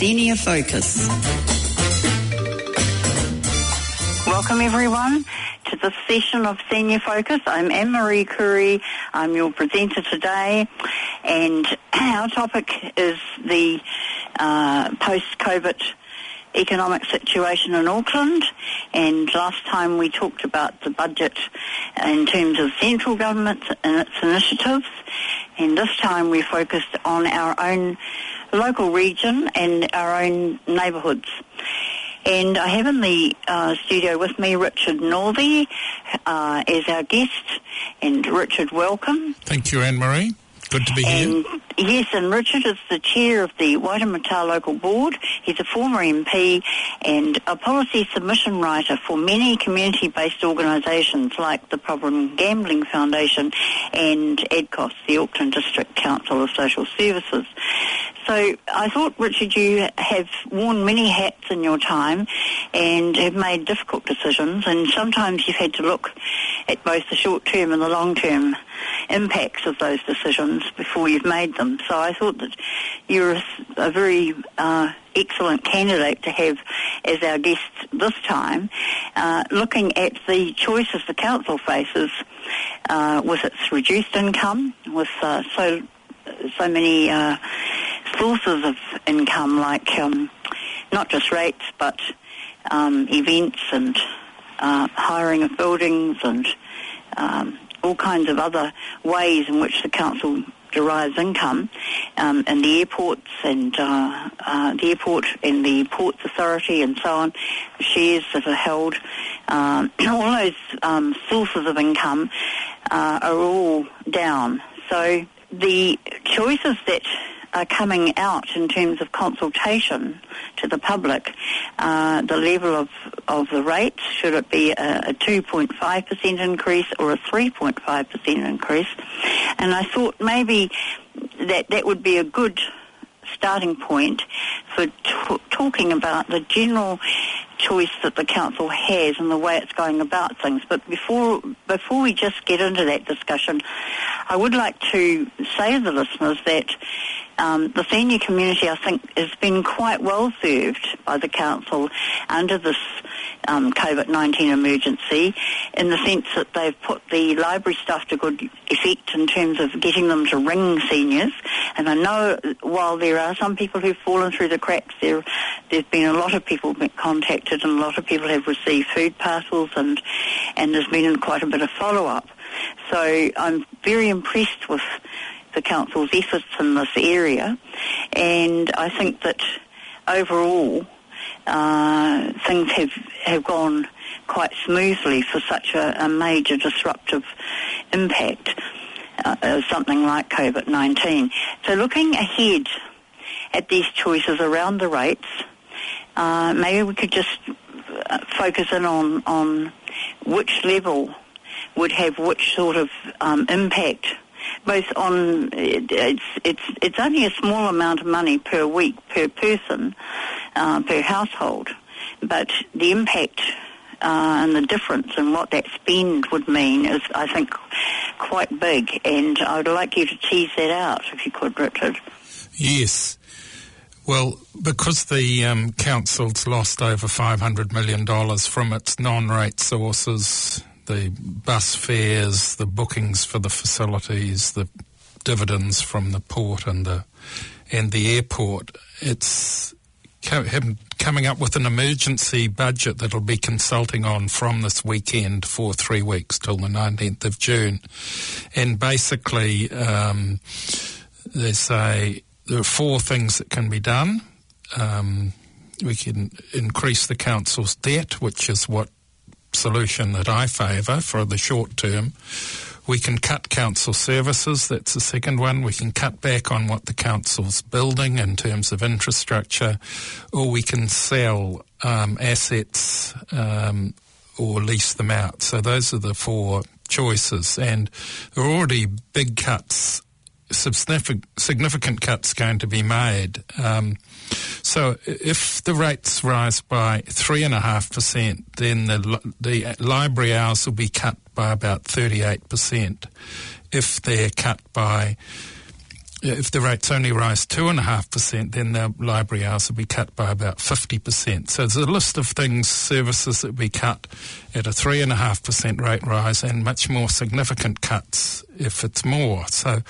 Senior Focus. Welcome everyone to this session of Senior Focus. I'm Anne-Marie Curry. I'm your presenter today and our topic is the uh, post-COVID economic situation in Auckland and last time we talked about the budget in terms of central government and its initiatives and this time we focused on our own local region and our own neighbourhoods. And I have in the uh, studio with me Richard Northey uh, as our guest. And Richard, welcome. Thank you, Anne Marie. Good to be and, here. Yes, and Richard is the chair of the Waitemata Local Board. He's a former MP and a policy submission writer for many community-based organisations like the Problem Gambling Foundation and ADCOSS, the Auckland District Council of Social Services. So I thought, Richard, you have worn many hats in your time and have made difficult decisions, and sometimes you've had to look at both the short-term and the long-term impacts of those decisions before you've made them. So I thought that you're a, a very uh, excellent candidate to have as our guest this time, uh, looking at the choices the council faces uh, with its reduced income, with uh, so so many uh, sources of income, like um, not just rates, but um, events and uh, hiring of buildings and um, all kinds of other ways in which the council derives income, um, and the airports and uh, uh, the airport and the ports authority and so on, shares that are held, um, all those um, sources of income uh, are all down. So the choices that are coming out in terms of consultation to the public, uh, the level of, of the rates, should it be a, a 2.5% increase or a 3.5% increase. And I thought maybe that that would be a good starting point for t- talking about the general choice that the council has and the way it's going about things. But before before we just get into that discussion, I would like to say to the listeners that um, the senior community, I think, has been quite well served by the council under this um, COVID-19 emergency in the sense that they've put the library staff to good effect in terms of getting them to ring seniors. And I know while there are some people who've fallen through the cracks, there, there's been a lot of people been and a lot of people have received food parcels and, and there's been quite a bit of follow-up. So I'm very impressed with the council's efforts in this area, and I think that overall uh, things have have gone quite smoothly for such a, a major disruptive impact uh, of something like COVID-19. So looking ahead at these choices around the rates, uh, maybe we could just uh, focus in on on which level would have which sort of um, impact both on it's it's it's only a small amount of money per week per person uh, per household, but the impact uh, and the difference in what that spend would mean is, I think, quite big. And I would like you to tease that out, if you could, Richard. Yes. Well, because the um, council's lost over $500 million from its non rate sources, the bus fares, the bookings for the facilities, the dividends from the port and the and the airport. It's coming up with an emergency budget that'll be consulting on from this weekend for three weeks till the 19th of June. And basically, um, they say there are four things that can be done. Um, we can increase the council's debt, which is what solution that I favour for the short term. We can cut council services, that's the second one. We can cut back on what the council's building in terms of infrastructure, or we can sell um, assets um, or lease them out. So those are the four choices, and there are already big cuts significant, cuts going to be made. Um, so if the rates rise by three and a half percent, then the the library hours will be cut by about thirty eight percent. If they're cut by if the rates only rise 2.5%, then the library hours will be cut by about 50%. So there's a list of things, services that we cut at a 3.5% rate rise and much more significant cuts if it's more. So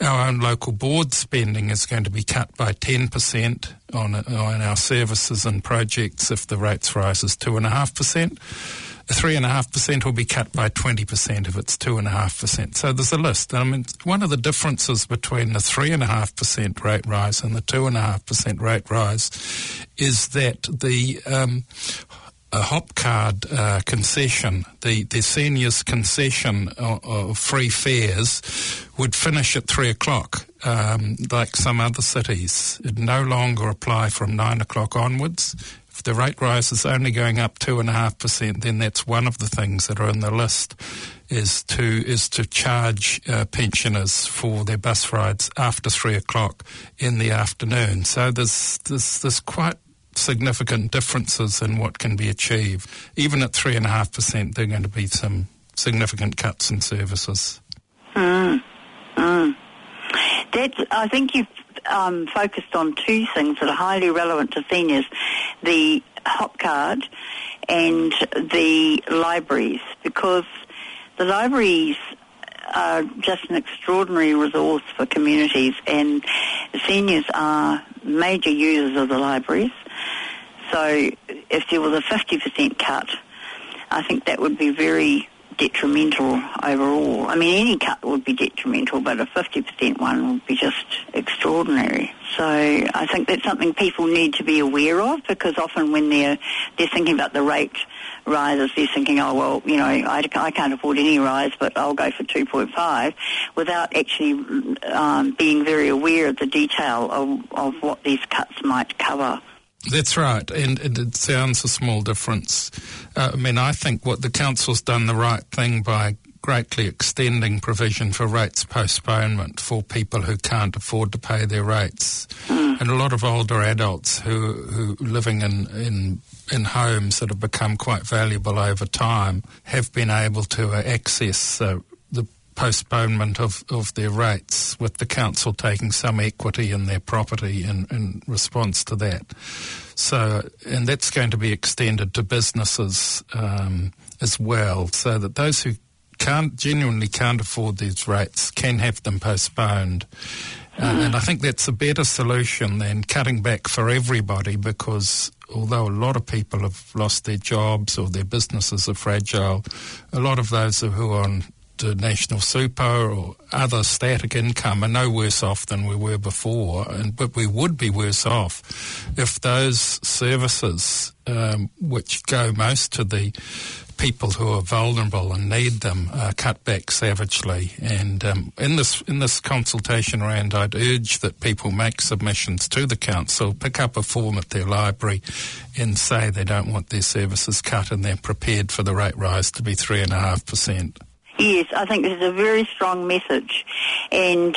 our own local board spending is going to be cut by 10% on, on our services and projects if the rates rises 2.5%. 3.5% will be cut by 20% if it's 2.5%. So there's a list. I mean, one of the differences between the 3.5% rate rise and the 2.5% rate rise is that the um, a hop card uh, concession, the, the seniors concession of, of, free fares would finish at three o'clock, um, like some other cities. It no longer apply from nine o'clock onwards the rate rise is only going up two and a half percent, then that's one of the things that are on the list is to is to charge uh, pensioners for their bus rides after three o'clock in the afternoon. So there's there's there's quite significant differences in what can be achieved. Even at three and a half percent, there are going to be some significant cuts in services. Mm. Mm. That's, I think you've um, focused on two things that are highly relevant to seniors the hop card and the libraries, because the libraries are just an extraordinary resource for communities, and seniors are major users of the libraries. So if there was a 50% cut, I think that would be very detrimental overall. I mean, any cut would be detrimental, but a 50% one would be just extraordinary. So I think that's something people need to be aware of because often when they're, they're thinking about the rate rises, they're thinking, oh, well, you know, I, I can't afford any rise, but I'll go for 2.5 without actually um, being very aware of the detail of, of what these cuts might cover. That's right, and, and, it sounds a small difference. Uh, I mean, I think what the council's done the right thing by greatly extending provision for rates postponement for people who can't afford to pay their rates, mm. and a lot of older adults who who living in in in homes that have become quite valuable over time have been able to access uh, postponement of, of their rates, with the council taking some equity in their property in, in response to that. So, and that's going to be extended to businesses um, as well, so that those who can't genuinely can't afford these rates can have them postponed. Uh, and I think that's a better solution than cutting back for everybody because although a lot of people have lost their jobs or their businesses are fragile, a lot of those who are on to national super or other static income are no worse off than we were before, and but we would be worse off if those services, um, which go most to the people who are vulnerable and need them are cut back savagely. And um, in this in this consultation round, I'd urge that people make submissions to the council, pick up a form at their library, and say they don't want their services cut, and they're prepared for the rate rise to be three and a half percent. Yes, I think this is a very strong message, and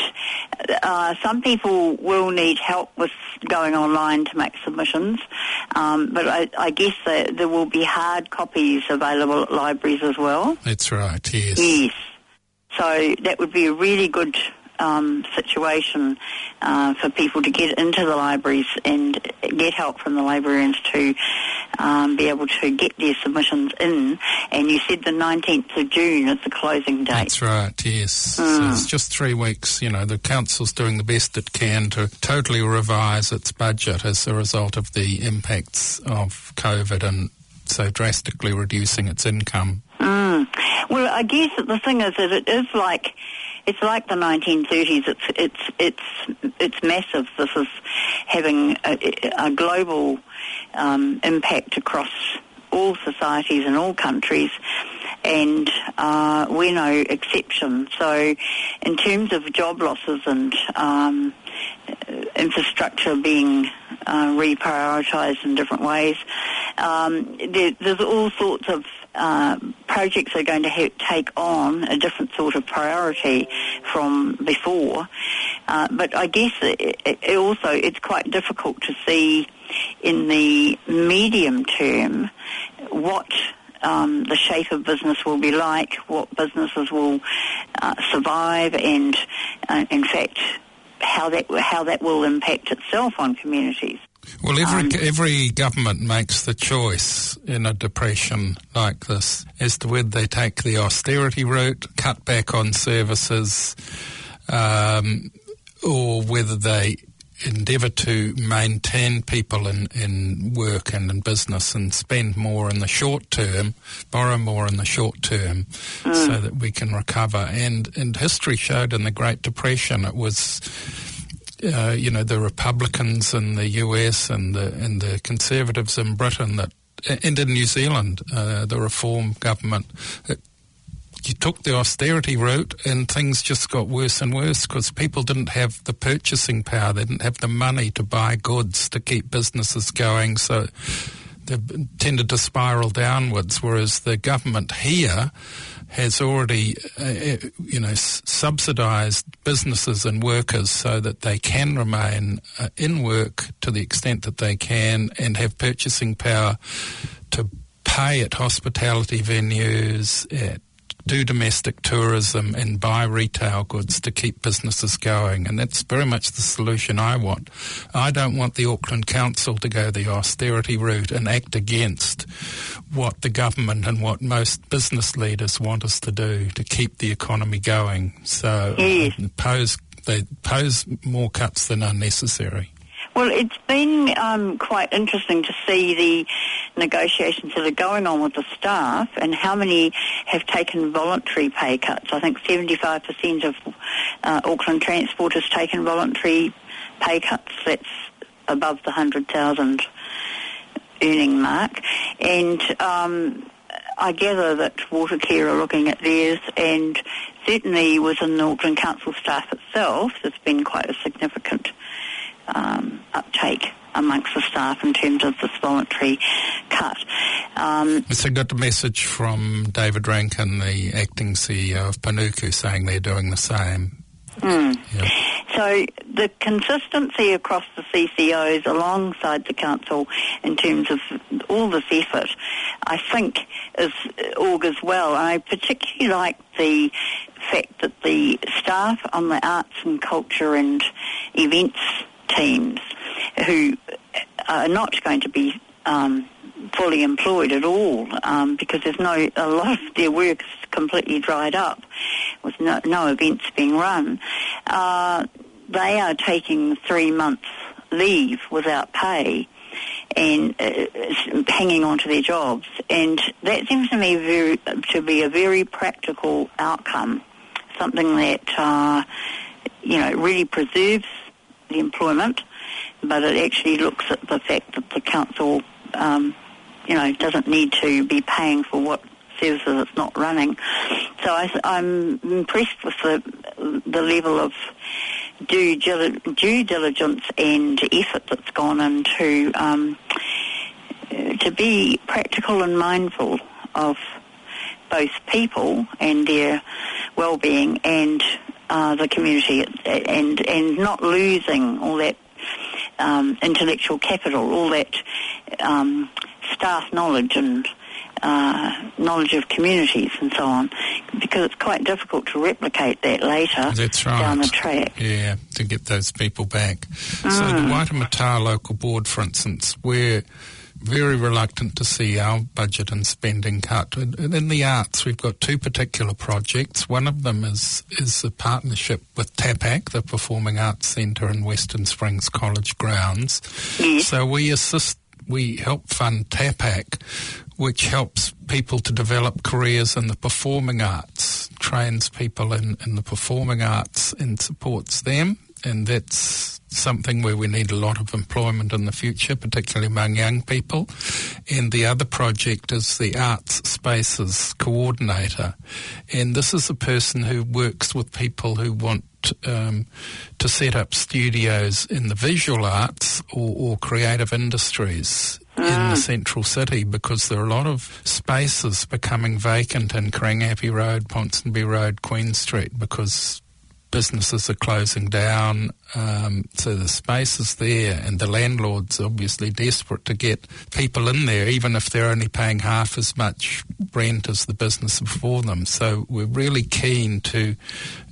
uh, some people will need help with going online to make submissions, um, but I, I guess there will be hard copies available at libraries as well. That's right. Yes. Yes. So that would be a really good um, situation uh, for people to get into the libraries and get help from the librarians to um, be able to get their submissions in. And you said the 19th of June is the closing date. That's right, yes. Mm. So it's just three weeks. You know, the council's doing the best it can to totally revise its budget as a result of the impacts of COVID and so drastically reducing its income. Mm. Well, I guess the thing is that it is like it's like the 1930s. It's it's it's it's massive. This is having a, a global um, impact across all societies and all countries, and uh, we're no exception. So, in terms of job losses and um, infrastructure being uh, reprioritised in different ways, um, there, there's all sorts of uh, projects are going to ha- take on a different sort of priority from before. Uh, but I guess it, it also it's quite difficult to see in the medium term what um, the shape of business will be like, what businesses will uh, survive, and uh, in fact how that how that will impact itself on communities. Well, every um, every government makes the choice in a depression like this as to whether they take the austerity route, cut back on services, um, or whether they endeavour to maintain people in, in work and in business and spend more in the short term, borrow more in the short term, mm. so that we can recover. And and history showed in the Great Depression it was. Uh, you know the Republicans in the US and the and the Conservatives in Britain that and in New Zealand, uh, the Reform government, it you took the austerity route and things just got worse and worse because people didn't have the purchasing power. They didn't have the money to buy goods to keep businesses going. So they tended to spiral downwards. Whereas the government here has already, uh, uh you know, subsidised businesses and workers so that they can remain uh, in work to the extent that they can and have purchasing power to pay at hospitality venues, at do domestic tourism and buy retail goods to keep businesses going. And that's very much the solution I want. I don't want the Auckland Council to go the austerity route and act against what the government and what most business leaders want us to do to keep the economy going. So yes. Um, pose they pose more cuts than unnecessary. Well, it's been um, quite interesting to see the negotiations that are going on with the staff and how many have taken voluntary pay cuts. I think 75% of uh, Auckland Transport has taken voluntary pay cuts. That's above the 100,000 earning mark. And um, I gather that Watercare are looking at theirs and certainly within the Auckland Council staff itself, there's been quite a significant um, uptake amongst the staff in terms of this voluntary cut. Um, got a message from David Rankin, the acting CEO of Panuku, saying they're doing the same. Mm. So the consistency across the CCOs alongside the council in terms of all this effort, I think is augurs well. I particularly like the fact that the staff on the arts and culture and events teams who are not going to be um, fully employed at all um, because there's no a lot of their work is completely dried up with no, no events being run. Uh, they are taking three months leave without pay and uh, hanging on to their jobs, and that seems to me very, to be a very practical outcome, something that uh, you know really preserves the employment, but it actually looks at the fact that the council, um, you know, doesn't need to be paying for what services it's not running. So I, am impressed with the the level of due, due diligence and effort that's gone into um, to be practical and mindful of both people and their well-being and uh, the community and and not losing all that um, intellectual capital, all that um, staff knowledge and uh, knowledge of communities and so on, because it's quite difficult to replicate that later That's right. down the track. Yeah, to get those people back. Mm. So the Waitemata local board, for instance, where very reluctant to see our budget and spending cut. And in the arts, we've got two particular projects. One of them is is a partnership with TAPAC, the Performing Arts Centre in Western Springs College grounds. Yes. So we assist, we help fund TAPAC, which helps people to develop careers in the performing arts, trains people in, in the performing arts and supports them. And that's something where we need a lot of employment in the future, particularly among young people. And the other project is the Arts Spaces Coordinator. And this is a person who works with people who want um, to set up studios in the visual arts or, or creative industries in the ah. central city because there are a lot of spaces becoming vacant in Karangahape Road, Ponsonby Road, Queen Street because businesses are closing down, um, so the space is there, and the landlord's obviously desperate to get people in there, even if they're only paying half as much rent as the business before them. So we're really keen to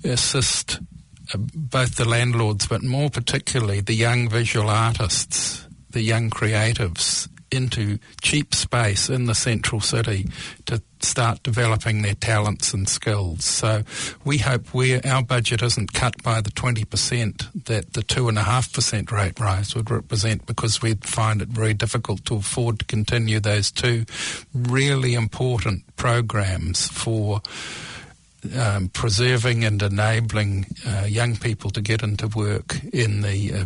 assist uh, both the landlords, but more particularly the young visual artists, the young creatives, into cheap space in the central city to start developing their talents and skills. So we hope we our budget isn't cut by the 20% that the 2.5% rate rise would represent because we find it very difficult to afford to continue those two really important programs for um, preserving and enabling uh, young people to get into work in the uh,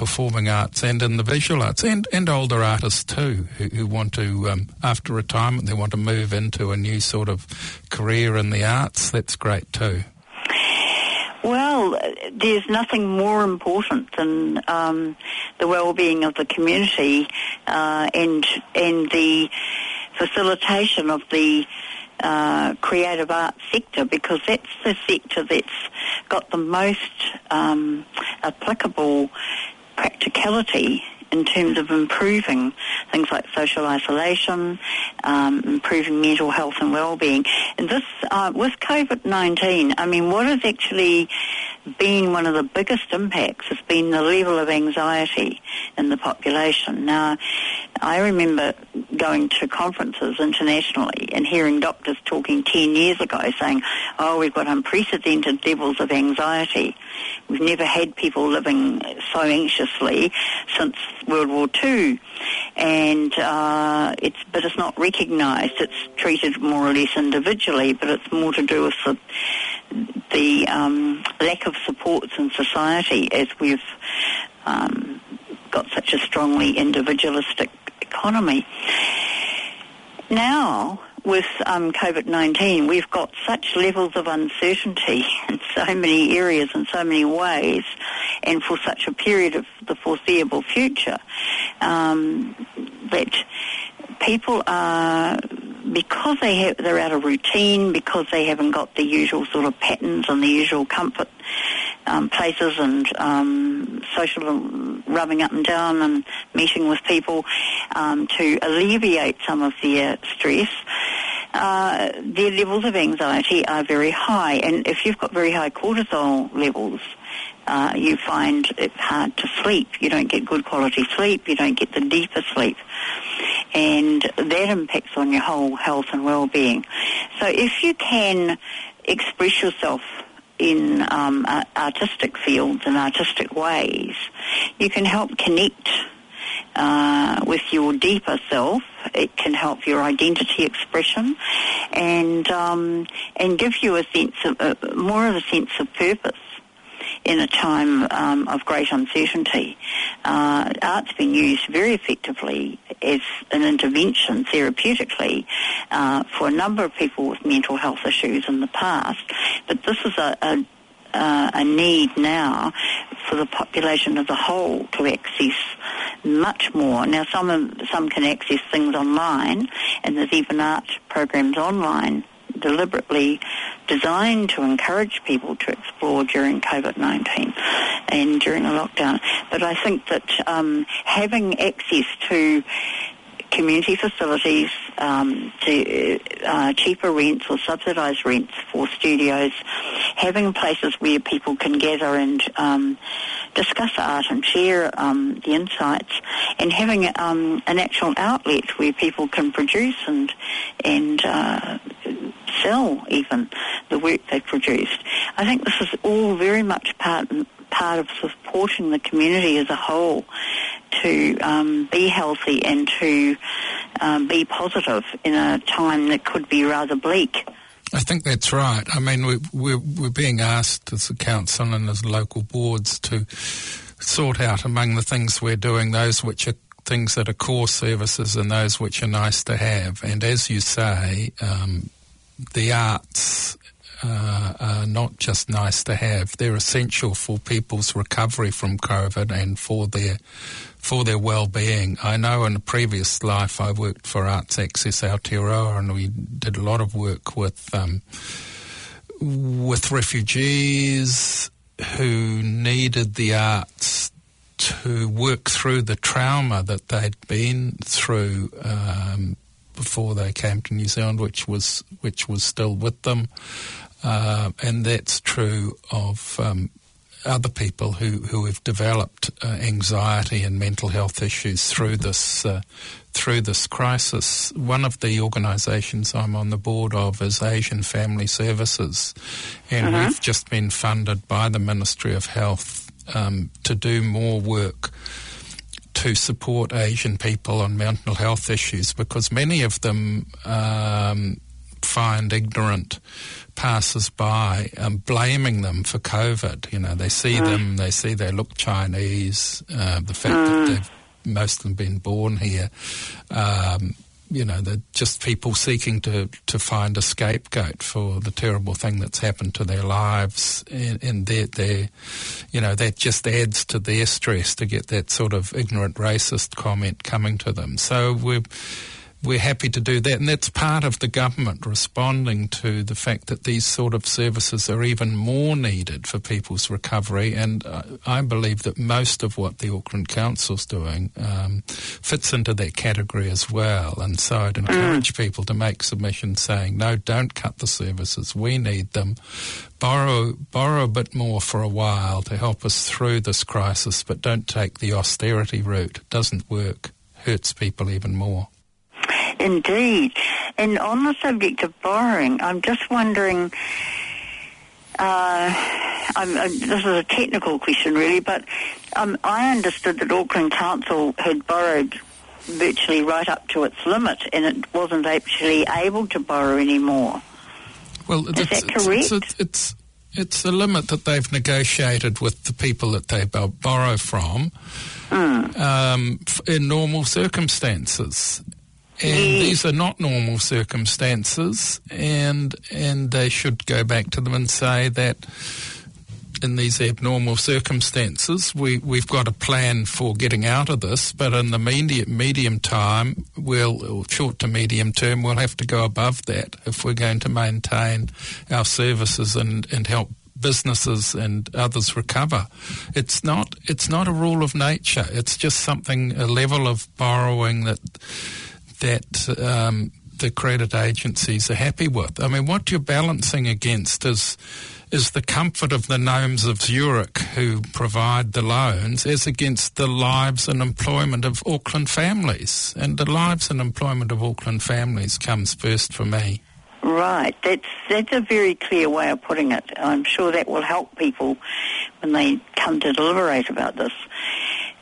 performing arts and in the visual arts and, and older artists too who, who want to um, after retirement they want to move into a new sort of career in the arts. That's great too. Well, there's nothing more important than um, the well-being of the community uh, and and the facilitation of the uh, creative arts sector because that's the sector that's got the most um, applicable practicality in terms of improving things like social isolation, um, improving mental health and well-being. And this, uh, with COVID-19, I mean, what has actually been one of the biggest impacts has been the level of anxiety in the population. Now, I remember going to conferences internationally and hearing doctors talking 10 years ago saying, oh, we've got unprecedented levels of anxiety. We've never had people living so anxiously since World War II. And uh, it's, but it's not recognised. It's treated more or less individually, but it's more to do with the, the um, lack of supports in society as we've um, got such a strongly individualistic economy. Now, with um, COVID-19, we've got such levels of uncertainty in so many areas and so many ways, and for such a period of the foreseeable future, um, that people are because they have, they're out of routine, because they haven't got the usual sort of patterns and the usual comfort um, places and um, social rubbing up and down and meeting with people um, to alleviate some of their stress. Uh, their levels of anxiety are very high, and if you've got very high cortisol levels, uh, you find it hard to sleep. You don't get good quality sleep. You don't get the deeper sleep. And that impacts on your whole health and well-being. So if you can express yourself in um, artistic fields and artistic ways, you can help connect uh, with your deeper self. It can help your identity expression, and um, and give you a sense of uh, more of a sense of purpose in a time um, of great uncertainty. Uh, art's been used very effectively as an intervention therapeutically uh, for a number of people with mental health issues in the past, but this is a, a uh, a need now for the population as a whole to access much more. Now, some some can access things online, and there's even art programs online deliberately designed to encourage people to explore during COVID-19 and during the lockdown. But I think that um, having access to community facilities um, to uh, cheaper rents or subsidised rents for studios, having places where people can gather and um, discuss art and share um, the insights, and having um, an actual outlet where people can produce and and uh, sell even the work they've produced. I think this is all very much part part of supporting the community as a whole to um, be healthy and to um, be positive in a time that could be rather bleak. I think that's right. I mean, we're, we're, we're being asked as a council and as local boards to sort out among the things we're doing those which are things that are core services and those which are nice to have. And as you say, um, the arts uh, are not just nice to have; they're essential for people's recovery from COVID and for their for their well-being. I know in a previous life I worked for Arts Access Aotearoa, and we did a lot of work with um, with refugees who needed the arts to work through the trauma that they'd been through um, before they came to New Zealand, which was which was still with them, uh, and that's true of um, other people who, who have developed uh, anxiety and mental health issues through this uh, through this crisis. One of the organisations I'm on the board of is Asian Family Services, and uh-huh. we've just been funded by the Ministry of Health um, to do more work to support Asian people on mental health issues because many of them um, find ignorant passers-by um, blaming them for COVID. You know, they see mm. them, they see they look Chinese, uh, the fact mm. that they've most of them been born here. Um, you know, they're just people seeking to, to find a scapegoat for the terrible thing that's happened to their lives, and, and they're, they're, you know, that just adds to their stress to get that sort of ignorant racist comment coming to them. So we're we're happy to do that. And that's part of the government responding to the fact that these sort of services are even more needed for people's recovery. And I believe that most of what the Auckland Council's doing um, fits into that category as well. And so I'd mm. encourage people to make submissions saying, no, don't cut the services. We need them. Borrow, borrow a bit more for a while to help us through this crisis, but don't take the austerity route. It doesn't work. Hurts people even more. Indeed. And on the subject of borrowing, I'm just wondering. Uh, I'm, uh, this is a technical question, really, but um, I understood that Auckland Council had borrowed virtually right up to its limit, and it wasn't actually able to borrow anymore. Well, is that correct? It's, it's, it's the limit that they've negotiated with the people that they borrow from mm. um, in normal circumstances and mm. these are not normal circumstances, and and they should go back to them and say that in these abnormal circumstances, we, we've got a plan for getting out of this, but in the medium, medium time, we'll, short to medium term, we'll have to go above that if we're going to maintain our services and, and help businesses and others recover. It's not, it's not a rule of nature. It's just something, a level of borrowing that that um, the credit agencies are happy with. I mean, what you're balancing against is is the comfort of the gnomes of Zurich who provide the loans as against the lives and employment of Auckland families. And the lives and employment of Auckland families comes first for me. Right, that's that's a very clear way of putting it. I'm sure that will help people when they come to deliberate about this.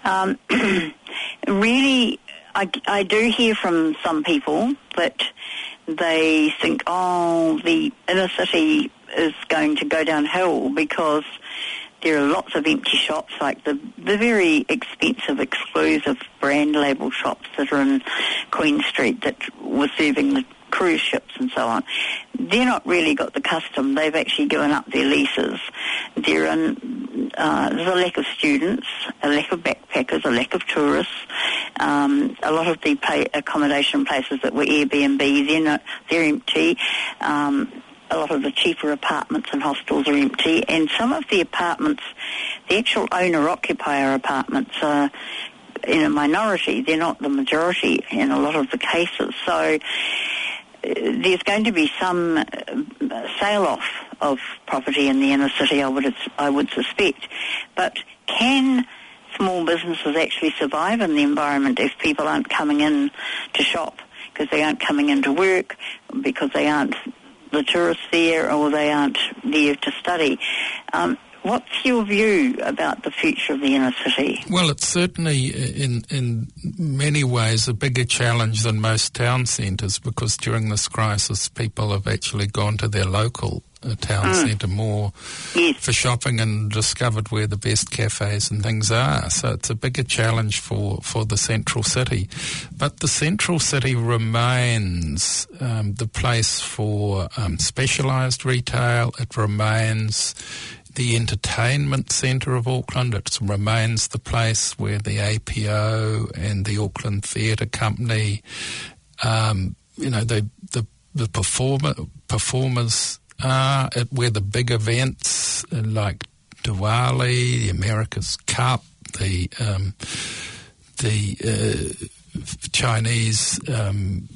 Um, really, I, I do hear from some people that they think, oh, the inner city is going to go downhill because there are lots of empty shops, like the the very expensive, exclusive brand label shops that are in Queen Street that were serving the cruise ships and so on. They're not really got the custom. They've actually given up their leases. They're in, uh, there's a lack of students, a lack of backpackers, a lack of tourists. Um, a lot of the pay accommodation places that were Airbnb, they're, not, they're empty. Um, a lot of the cheaper apartments and hostels are empty, and some of the apartments, the actual owner-occupier apartments are in a minority. They're not the majority in a lot of the cases. So there's going to be some uh, sale off of property in the inner city, I would, I would suspect. But can small businesses actually survive in the environment if people aren't coming in to shop because they aren't coming into work, because they aren't the tourists there or they aren't there to study? Um, What's your view about the future of the inner city? Well, it's certainly in in many ways a bigger challenge than most town centres because during this crisis, people have actually gone to their local uh, town mm. centre more yes. for shopping and discovered where the best cafes and things are. So it's a bigger challenge for, for the central city. But the central city remains um, the place for um, specialised retail. It remains the entertainment centre of Auckland. It remains the place where the APO and the Auckland Theatre Company, um, you know, the the, the performer, performers are at where the big events like Diwali, the America's Cup, the um, the uh, Chinese um,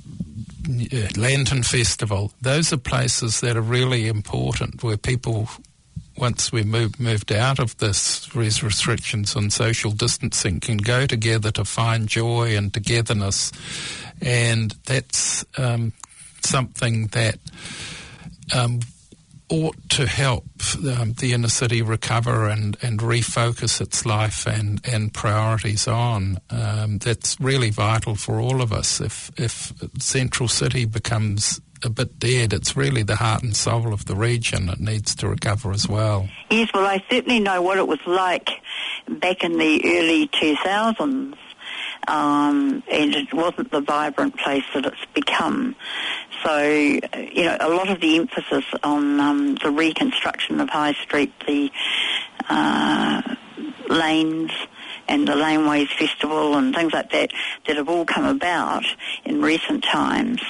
Lantern Festival. Those are places that are really important where people once we move, moved out of this, these restrictions on social distancing, can go together to find joy and togetherness. And that's um, something that um, ought to help um, the inner city recover and, and refocus its life and, and priorities on. Um, that's really vital for all of us. If, if Central City becomes a bit dead, it's really the heart and soul of the region. It needs to recover as well. Yes, well, I certainly know what it was like back in the early 2000s. Um, and it wasn't the vibrant place that it's become. So, you know, a lot of the emphasis on um, the reconstruction of High Street, the uh, lanes, and the Laneways Festival and things like that that have all come about in recent times,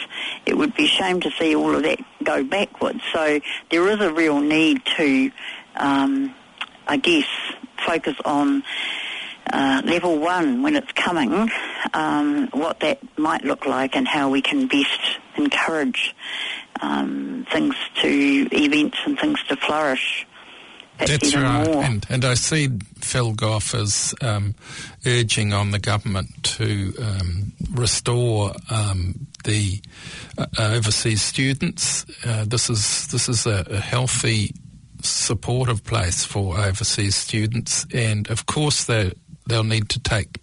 it would be a shame to see all of that go backwards. So there is a real need to, um, I guess, focus on uh, level one when it's coming, um, what that might look like and how we can best encourage um, things to, events and things to flourish. That's right, and, and I see Phil Goff as um, urging on the government to um, restore um, the uh, overseas students. Uh, this is this is a, a healthy supportive place for overseas students, and of course they they'll need to take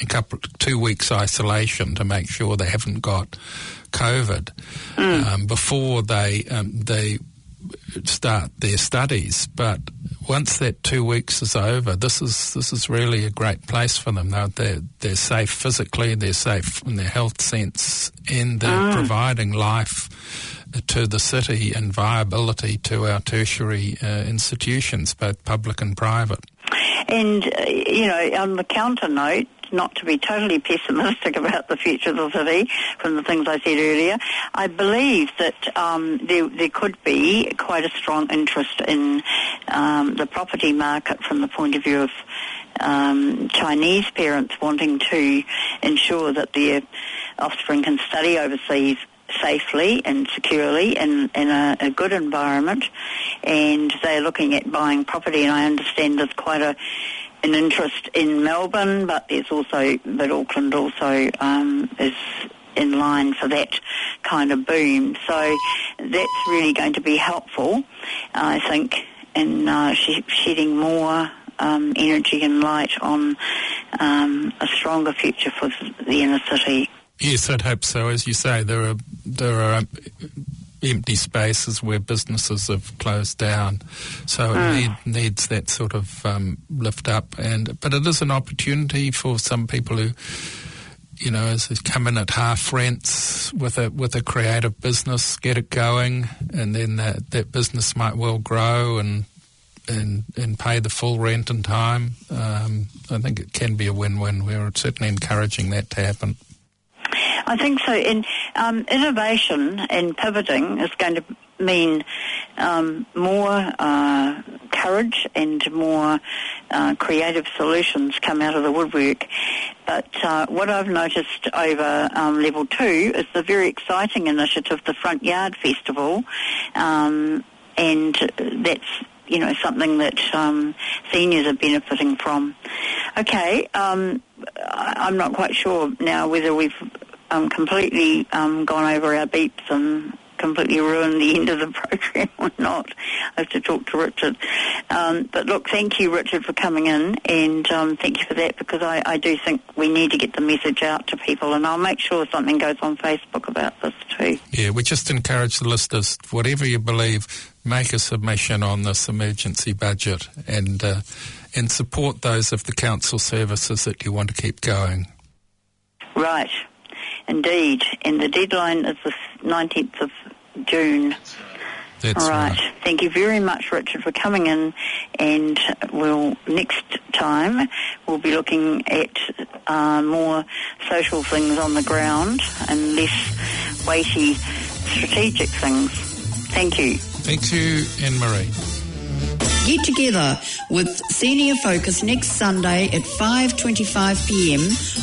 a couple two weeks isolation to make sure they haven't got COVID mm. um, before they um, they start their studies. But once that two weeks is over, this is this is really a great place for them. They're they're, they're safe physically, they're safe in their health sense, and they're mm. providing life to the city and viability to our tertiary uh, institutions, both public and private. And, uh, you know, on the counter note, not to be totally pessimistic about the future of the city from the things I said earlier. I believe that um, there, there could be quite a strong interest in um, the property market from the point of view of um, Chinese parents wanting to ensure that their offspring can study overseas safely and securely in, in a, a, good environment and they're looking at buying property and I understand there's quite a an interest in Melbourne, but there's also, but Auckland also um, is in line for that kind of boom. So that's really going to be helpful, I think, in uh, shedding more um, energy and light on um, a stronger future for the inner city. Yes, I'd hope so. As you say, there are there are empty spaces where businesses have closed down. So it mm. need, needs that sort of um, lift up. And but it is an opportunity for some people who, you know, is, come in at half rents with a with a creative business, get it going, and then that that business might well grow and. And, and pay the full rent in time. Um, I think it can be a win-win. We're certainly encouraging that to happen. I think so. In um, innovation and pivoting is going to mean um, more uh, courage and more uh, creative solutions come out of the woodwork. But uh, what I've noticed over um, level two is the very exciting initiative, the Front Yard Festival, um, and that's you know something that um, seniors are benefiting from. Okay, um, I'm not quite sure now whether we've um, completely um, gone over our beeps and completely ruined the end of the program or not. I have to talk to Richard. Um, but look, thank you, Richard, for coming in, and um, thank you for that because I, I, do think we need to get the message out to people, and I'll make sure something goes on Facebook about this too. Yeah, we just encourage the listeners, whatever you believe, make a submission on this emergency budget and uh, and support those of the council services that you want to keep going. Right. Indeed, and the deadline is the 19th of June. That's All right. right. Thank you very much, Richard, for coming in. And we'll next time we'll be looking at uh, more social things on the ground and less weighty strategic things. Thank you. Thank you, Anne Marie. Get together with Senior Focus next Sunday at 5:25 p.m.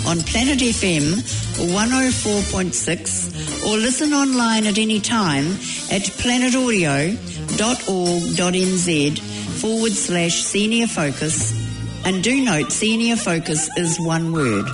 on Planet FM 104.6 or listen online at any time at planetaudio.org.nz forward slash senior focus. And do note, senior focus is one word.